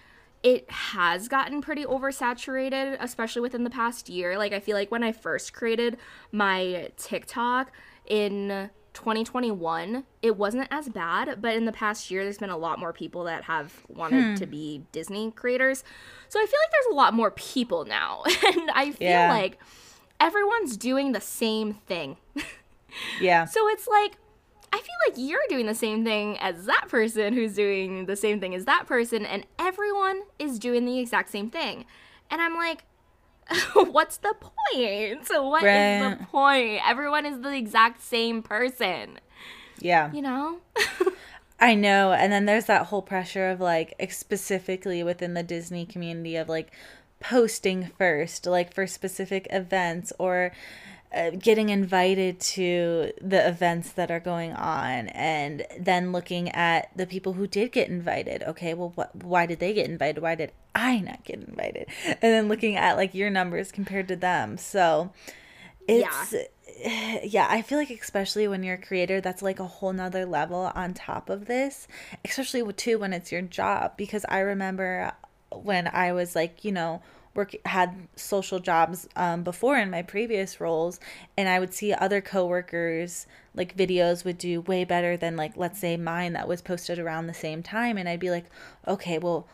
it has gotten pretty oversaturated especially within the past year like I feel like when I first created my TikTok in 2021 it wasn't as bad but in the past year there's been a lot more people that have wanted hmm. to be Disney creators so I feel like there's a lot more people now and I feel Yeah. like everyone's doing the same thing Yeah. so it's like I feel like you're doing the same thing as that person who's doing the same thing as that person, and everyone is doing the exact same thing. And I'm like, what's the point? What right. is the point? Everyone is the exact same person. Yeah. You know? I know. And then there's that whole pressure of like, specifically within the Disney community, of like posting first, like for specific events or uh, getting invited to the events that are going on and then looking at the people who did get invited. Okay well what why did they get invited? Why did i not get invited? And then looking at like your numbers compared to them. So it's yeah. yeah i feel like especially when you're a creator that's like a whole nother level on top of this especially too when it's your job. Because i remember when i was like you know work had social jobs um, before in my previous roles and i would see other coworkers like videos would do way better than like let's say mine that was posted around the same time and i'd be like okay well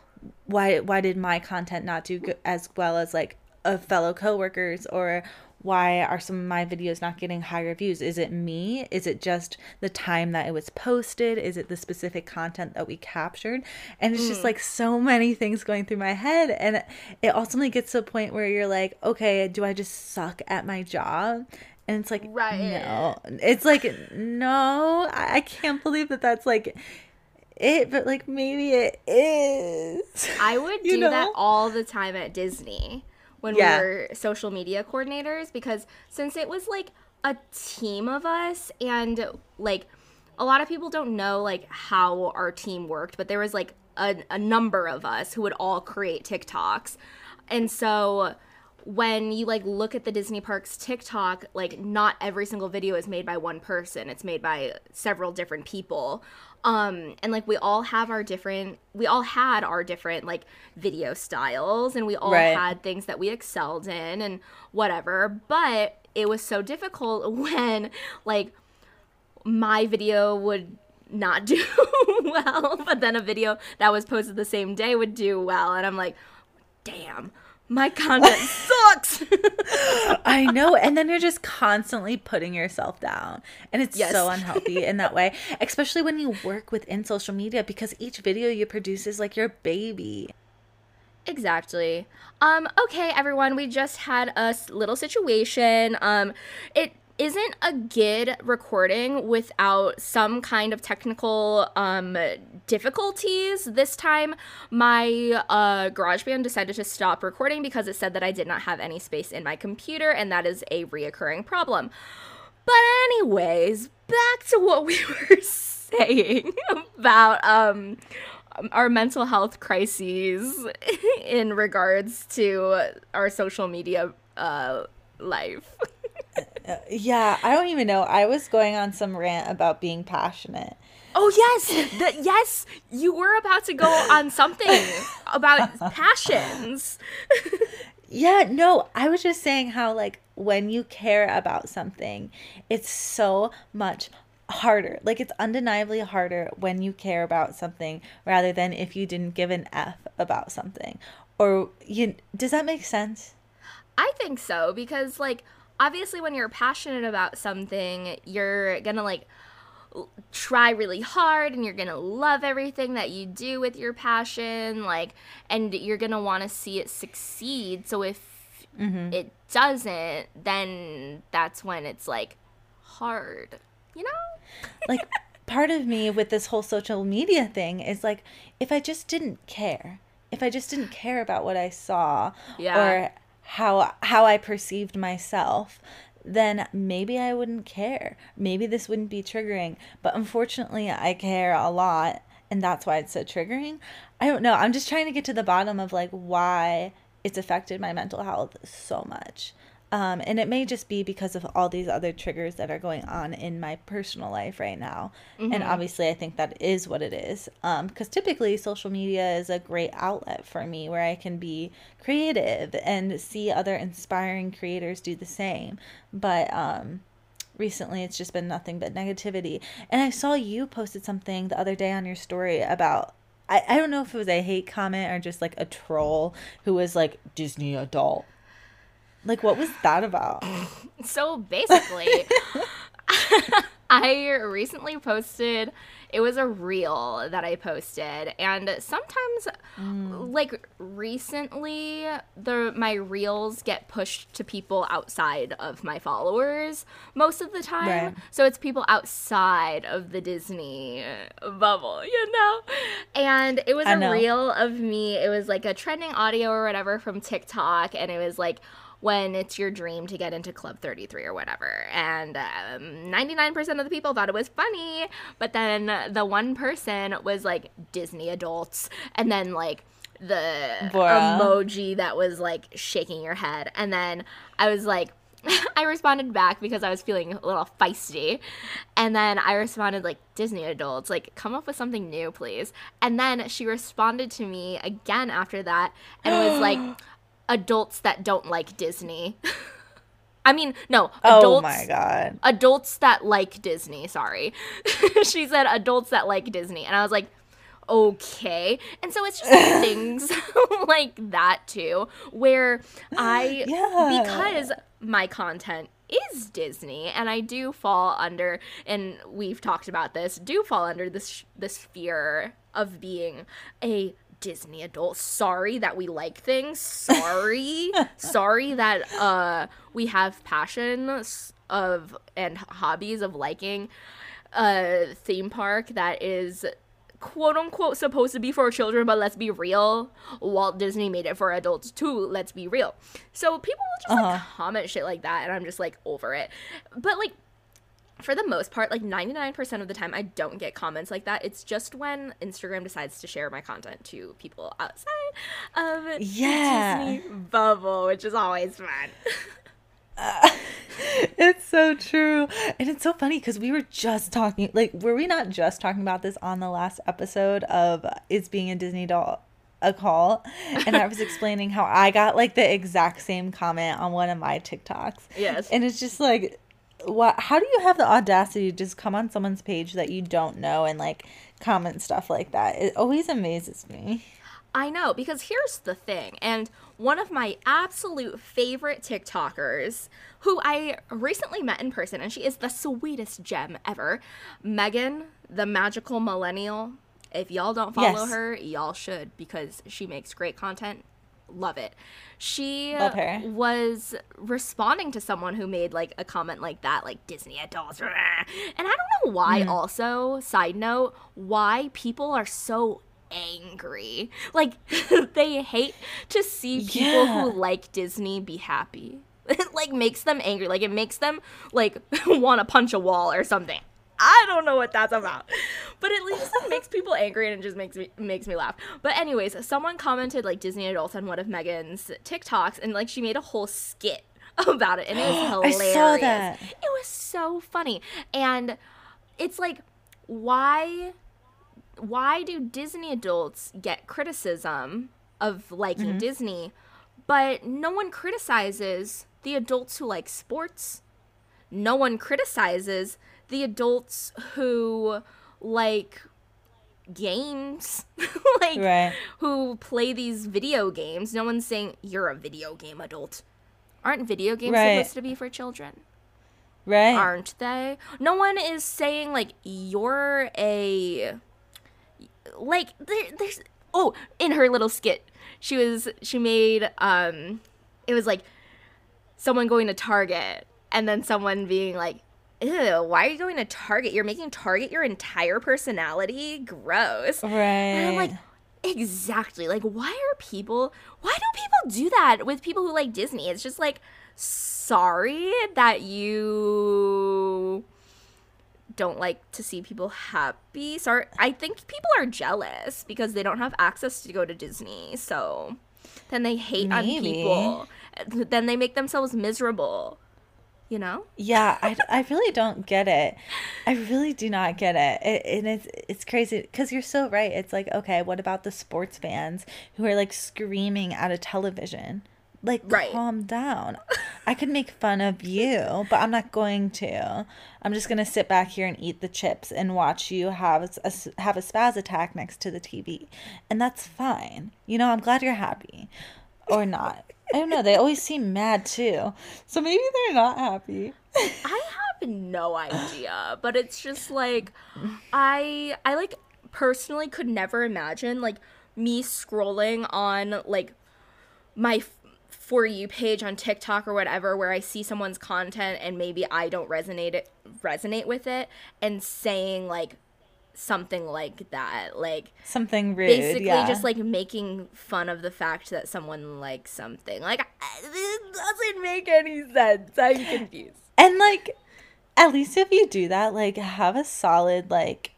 why why did my content not do as well as like a fellow coworkers or why are some of my videos not getting higher views? Is it me? Is it just the time that it was posted? Is it the specific content that we captured? And it's mm. just like so many things going through my head. And it ultimately gets to a point where you're like, okay, do I just suck at my job? And it's like, right. no. It's like, no, I can't believe that that's like it, but like maybe it is. I would do know? that all the time at Disney when yeah. we were social media coordinators because since it was like a team of us and like a lot of people don't know like how our team worked, but there was like a, a number of us who would all create TikToks. And so when you like look at the Disney parks TikTok, like not every single video is made by one person. It's made by several different people um and like we all have our different we all had our different like video styles and we all right. had things that we excelled in and whatever. But it was so difficult when like my video would not do well but then a video that was posted the same day would do well. And i'm like damn my content sucks. I know. And then you're just constantly putting yourself down. And it's yes. so unhealthy in that way, especially when you work within social media because each video you produce is like your baby. Exactly. Um okay everyone, we just had a little situation. Um it isn't a good recording without some kind of technical um, difficulties. This time, my uh, GarageBand decided to stop recording because it said that I did not have any space in my computer, and that is a reoccurring problem. But, anyways, back to what we were saying about um, our mental health crises in regards to our social media uh, life. Yeah, I don't even know. I was going on some rant about being passionate. Oh yes, the, yes, you were about to go on something about passions. yeah, no, I was just saying how like when you care about something, it's so much harder. Like it's undeniably harder when you care about something rather than if you didn't give an F about something. Or you does that make sense? I think so because like obviously when you're passionate about something, you're going to like try really hard and you're going to love everything that you do with your passion like and you're going to want to see it succeed. So if mm-hmm. it doesn't, then that's when it's like hard, you know? like part of me with this whole social media thing is like if I just didn't care, if I just didn't care about what I saw yeah. or how how I perceived myself, then maybe I wouldn't care. Maybe this wouldn't be triggering. But unfortunately, I care a lot, and that's why it's so triggering. I don't know. I'm just trying to get to the bottom of like why it's affected my mental health so much. Um, and it may just be because of all these other triggers that are going on in my personal life right now. Mm-hmm. And obviously, I think that is what it is. Because um, typically, social media is a great outlet for me where I can be creative and see other inspiring creators do the same. But um, recently, it's just been nothing but negativity. And I saw you posted something the other day on your story about I, I don't know if it was a hate comment or just like a troll who was like Disney adult like, what was that about? so basically, I recently posted it was a reel that I posted and sometimes Mm. like recently the my reels get pushed to people outside of my followers most of the time. Right. So it's people outside of the Disney bubble, you know? And it was I a know. reel of me. It was like a trending audio or whatever from TikTok and it was like when it's your dream to get into Club 33 or whatever. And um, 99% of the people thought it was funny, but then the one person was like Disney adults, and then like the Bora. emoji that was like shaking your head. And then I was like, I responded back because I was feeling a little feisty. And then I responded like Disney adults, like come up with something new, please. And then she responded to me again after that and was like adults that don't like Disney. I mean, no, adults oh my god. adults that like Disney, sorry. she said adults that like Disney. And I was like, okay. And so it's just things like that too, where I, Yeah. because my content is Disney and I do fall under, and we've talked about this, do fall under this, this fear of being a Disney adult. Sorry that we like things. Sorry. Sorry that uh we have passions of and hobbies of liking a theme park that is quote unquote supposed to be for children, but let's be real. Walt Disney made it for adults too, let's be real. So people will just like Uh-huh. comment shit like that and I'm just like over it. But like for the most part, like 99% of the time, I don't get comments like that. It's just when Instagram decides to share my content to people outside of Yeah. the Disney bubble, which is always fun. it's so true. And it's so funny because we were just talking, like, were we not just talking about this on the last episode of Is Being a Disney Doll a Call? And I was explaining how I got, like, the exact same comment on one of my TikToks. Yes. And it's just like, what, how do you have the audacity to just come on someone's page that you don't know and, like, comment stuff like that? It always amazes me. I know, because here's the thing, and one of my absolute favorite TikTokers, who I recently met in person, and she is the sweetest gem ever, Megan, the magical millennial. If y'all don't follow Yes. her, y'all should, because she makes great content. Love it. She Love her. was responding to someone who made like a comment like that, like Disney adults. And I don't know why, mm. also, side note, why people are so angry. Like, they hate to see people Yeah. who like Disney be happy. It like makes them angry. Like, it makes them like want to punch a wall or something. I don't know what that's about. But at least it makes people angry and it just makes me makes me laugh. But anyways, someone commented like Disney adults on one of Megan's TikToks and like she made a whole skit about it and it was hilarious. I saw that. It was so funny. And it's like why why do Disney adults get criticism of liking Mm-hmm. Disney, but no one criticizes the adults who like sports? No one criticizes the adults who like games, like Right. who play these video games. No one's saying you're a video game adult. Aren't video games Right. supposed to be for children? Right? aren't they? No one is saying like you're a like there, there's oh in her little skit she was she made um it was like someone going to Target and then someone being like Ew, why are you going to Target? You're making Target your entire personality? Gross. Right. And I'm like, exactly. Like, why are people, why do people do that with people who like Disney? It's just like, sorry that you don't like to see people happy. Sorry. I think people are jealous because they don't have access to go to Disney. So then they hate on people. Then they make themselves miserable. You know? Yeah, I, I really don't get it. I really do not get it. it and it's it's crazy because you're so right. It's like, okay, what about the sports fans who are like screaming at a television? Like, Right. calm down. I could make fun of you, but I'm not going to. I'm just gonna sit back here and eat the chips and watch you have a, have a spaz attack next to the TV, and that's fine. You know, I'm glad you're happy, or not. I don't know. They always seem mad too, so maybe they're not happy. I have no idea, but it's just like I I like personally could never imagine like me scrolling on like my for you page on TikTok or whatever where I see someone's content and maybe I don't resonate it resonate with it and saying like something like that like Something rude. basically yeah. just like making fun of the fact that someone likes something like it doesn't make any sense i'm confused And like, at least if you do that, like, have a solid like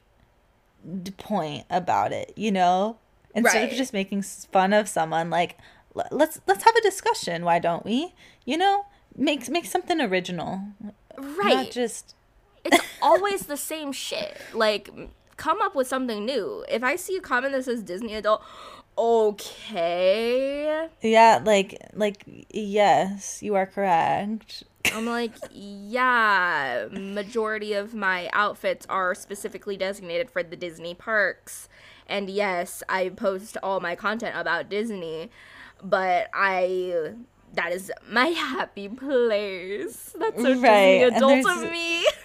point about it, you know, instead Right. of just making fun of someone. Like, l- let's let's have a discussion. Why don't we? You know, make make something original, right not just it's always the same shit. Like, come up with something new. If I see a comment that says Disney adult, okay. yeah, like like yes, you are correct. I'm like, yeah, majority of my outfits are specifically designated for the Disney parks. And yes, I post all my content about Disney, but I that is my happy place. That's so Right, Disney adult of me.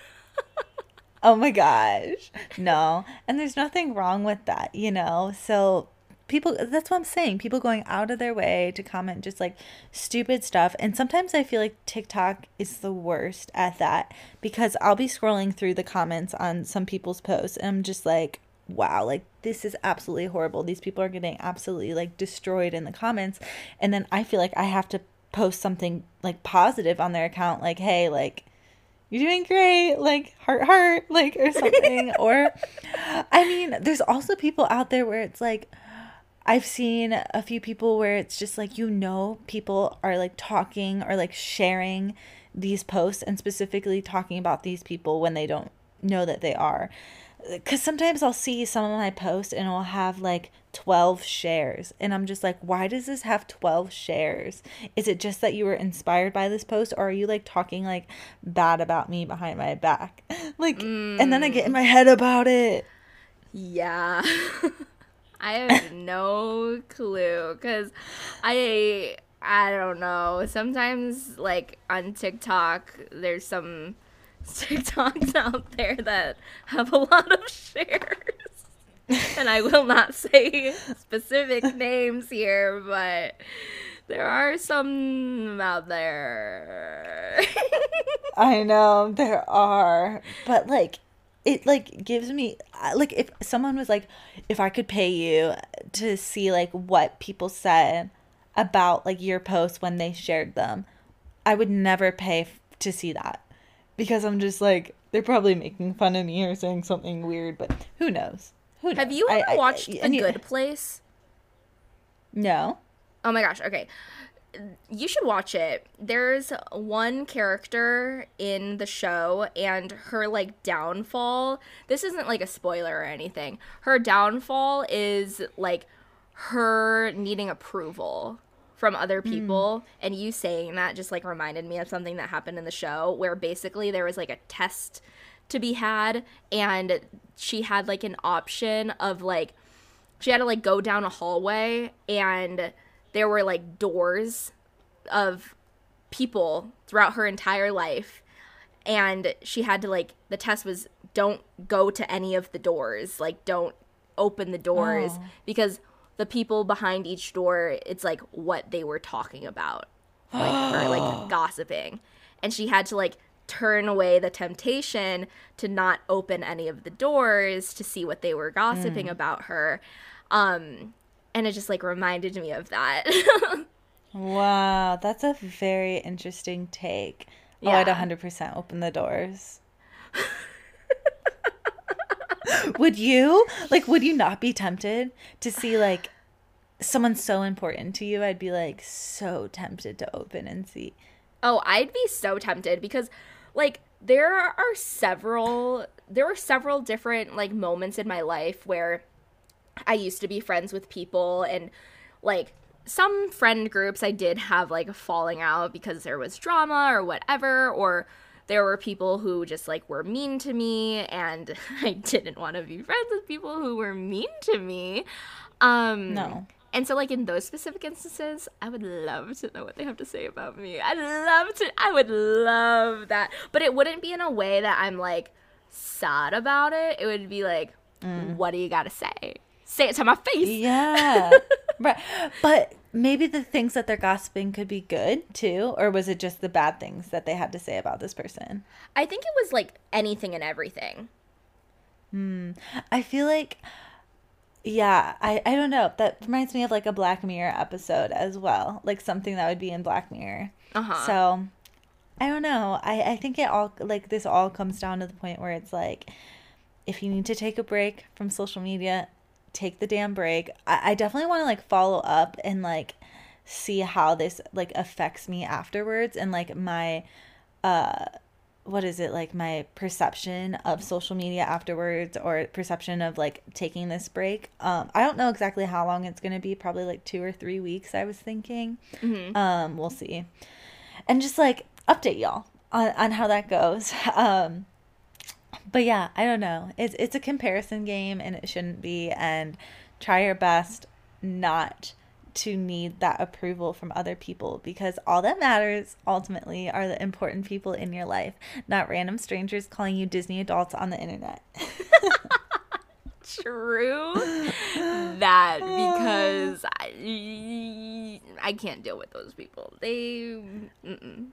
Oh my gosh. No. And there's nothing wrong with that, you know? So people that's what I'm saying. People going out of their way to comment just like stupid stuff. And sometimes I feel like TikTok is the worst at that because I'll be scrolling through the comments on some people's posts and I'm just like, wow, like this is absolutely horrible. These people are getting absolutely like destroyed in the comments. And then I feel like I have to post something like positive on their account like, hey, like you're doing great like heart heart like or something or i mean there's also people out there where it's like i've seen a few people where it's just like you know people are like talking or like sharing these posts and specifically talking about these people when they don't know that they are. Because sometimes I'll see some of my posts and it'll have like 12 shares. And I'm just like, why does this have 12 shares? Is it just that you were inspired by this post or are you like talking like bad about me behind my back? Like, and then I get in my head about it. Yeah. I have no clue cuz I I don't know. Sometimes like on TikTok there's some TikToks out there that have a lot of shares. and I will not say specific names here, but there are some out there. I know there are, but like it like gives me like if someone was like if I could pay you to see like what people said about like your posts when they shared them, I would never pay f- to see that because I'm just like they're probably making fun of me or saying something weird, but who knows? Who knows? have you ever I- watched you- Good Place? No. Oh my gosh, okay. You should watch it. There's one character in the show and her like downfall. This isn't like a spoiler or anything. Her downfall is like her needing approval from other hmm. people and you saying that just like reminded me of something that happened in the show where basically there was like a test to be had and she had like an option of like she had to like go down a hallway and there were like doors of people throughout her entire life and she had to like the test was don't go to any of the doors like don't open the doors Oh. because the people behind each door it's like what they were talking about like or like gossiping and she had to like turn away the temptation to not open any of the doors to see what they were gossiping about her um and it just like reminded me of that Wow, that's a very interesting take. Oh, I'd Yeah. 100% open the doors. would you? Like, would you not be tempted to see, like, someone so important to you? I'd be, like, so tempted to open and see. Oh, I'd be so tempted because like there are several there were several different like moments in my life where I used to be friends with people and like some friend groups I did have like a falling out because there was drama or whatever or there were people who just like were mean to me and I didn't want to be friends with people who were mean to me. Um No. And so, like in those specific instances, I would love to know what they have to say about me. I'd love to. I would love that, but it wouldn't be in a way that I'm like sad about it. It would be like, what do you got to say? Say it to my face. Yeah. right. But maybe the things that they're gossiping could be good too, or was it just the bad things that they had to say about this person? I think it was like anything and everything. Hmm. I feel like yeah, I, I don't know. That reminds me of like a Black Mirror episode as well. Like something that would be in Black Mirror. Uh-huh. So I don't know. I, I think it all like this all comes down to the point where it's like if you need to take a break from social media, take the damn break. I, I definitely want to like follow up and like see how this like affects me afterwards and like my uh what is it like my perception of social media afterwards or perception of like taking this break? Um i don't know exactly how long it's going to be probably like two or three weeks i was thinking. Um we'll see. And just like update y'all on, on how that goes. Um but yeah i don't know. It's it's a comparison game and it shouldn't be and try your best not to need that approval from other people because all that matters ultimately are the important people in your life not random strangers calling you disney adults on the internet True that because I, I can't deal with those people. They, mm-mm.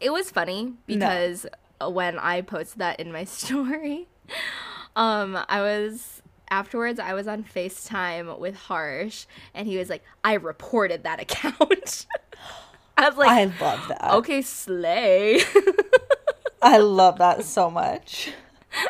it was funny because when I posted that in my story, um, I was afterwards I was on FaceTime with Harsh and he was like, I reported that account. I was like, i love that okay, slay. i love that so much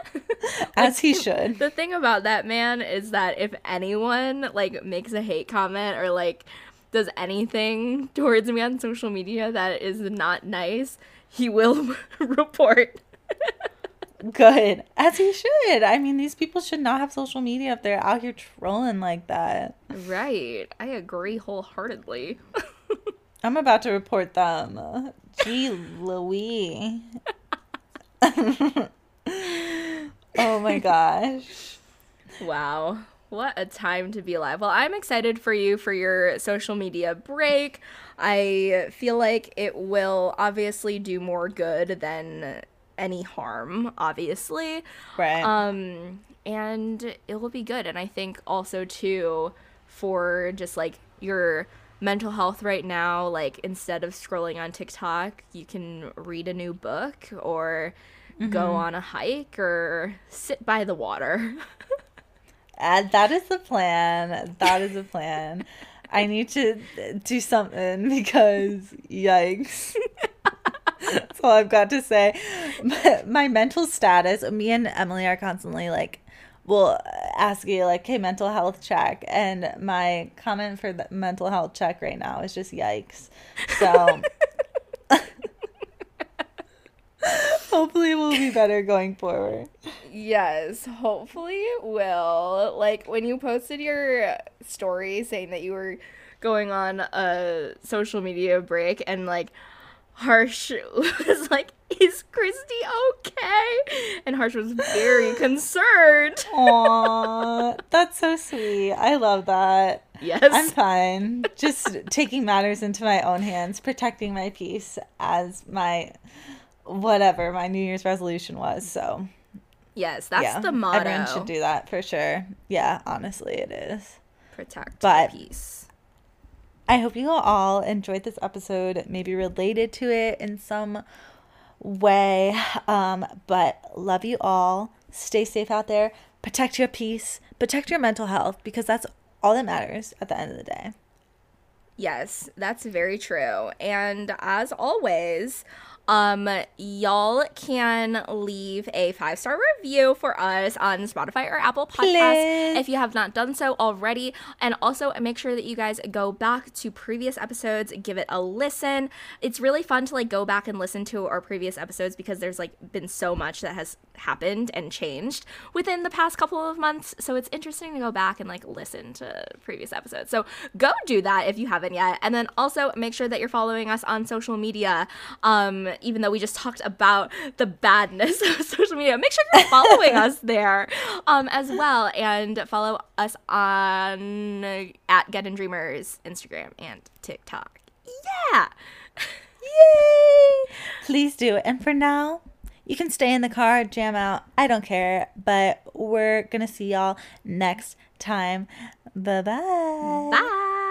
as he should the thing about that man is that if anyone like makes a hate comment or like does anything towards me on social media that is not nice, he will report. Good as he should i mean these people should not have social media if they're out here trolling like that right. I agree wholeheartedly. I'm about to report them. Gee Louie. oh my gosh. Wow. What a time to be alive. Well, I'm excited for you for your social media break. I feel like it will obviously do more good than any harm, obviously. Right. Um and it will be good and I think also too for just like your mental health right now like instead of scrolling on TikTok, you can read a new book or go on a hike or sit by the water. And that is the plan. That is the plan. I need to do something because yikes. That's all I've got to say. My, my mental status, me and Emily are constantly like, we'll ask you, like, hey, mental health check. And my comment for the mental health check right now is just yikes. So hopefully it will be better going forward. Yes, hopefully it will. Like when you posted your story saying that you were going on a social media break and like Harsh was like, Is Kristi okay? And Harsh was very concerned. Aw, that's so sweet. I love that. Yes. I'm fine. Just taking matters into my own hands, protecting my peace as my whatever my New Year's resolution was. So yes, that's yeah, the motto. everyone should do that for sure. Yeah, honestly, it is. Protect But- peace. I hope you all enjoyed this episode, maybe related to it in some way. Um, but love you all. Stay safe out there. Protect your peace. Protect your mental health because that's all that matters at the end of the day. Yes, that's very true. And as always, um, y'all can leave a five star review for us on Spotify or Apple Podcasts if you have not done so already. And also make sure that you guys go back to previous episodes, give it a listen. It's really fun to like go back and listen to our previous episodes because there's like been so much that has happened and changed within the past couple of months. So it's interesting to go back and like listen to previous episodes. So go do that if you haven't yet. And then also make sure that you're following us on social media. Um, even though we just talked about the badness of social media, make sure you're following us there um, as well. And follow us on at Get In Dreamers Instagram and TikTok. Yeah. Yay! Please do. And for now, you can stay in the car, jam out. I don't care. But we're going to see y'all next time. Bye-bye. Bye.